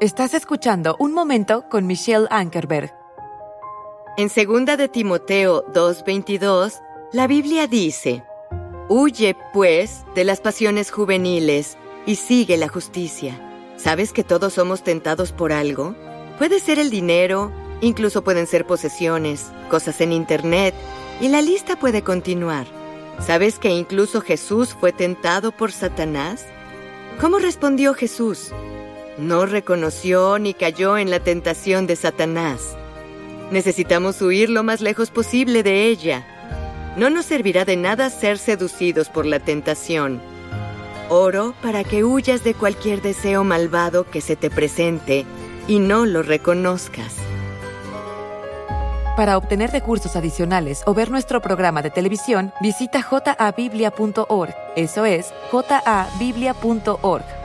Estás escuchando Un Momento con Michelle Ankerberg. En 2 de Timoteo 2:22, la Biblia dice, Huye, pues, de las pasiones juveniles y sigue la justicia. ¿Sabes que todos somos tentados por algo? Puede ser el dinero, incluso pueden ser posesiones, cosas en Internet, y la lista puede continuar. ¿Sabes que incluso Jesús fue tentado por Satanás? ¿Cómo respondió Jesús? No reconoció ni cayó en la tentación de Satanás. Necesitamos huir lo más lejos posible de ella. No nos servirá de nada ser seducidos por la tentación. Oro para que huyas de cualquier deseo malvado que se te presente y no lo reconozcas. Para obtener recursos adicionales o ver nuestro programa de televisión, visita jabiblia.org. Eso es, jabiblia.org.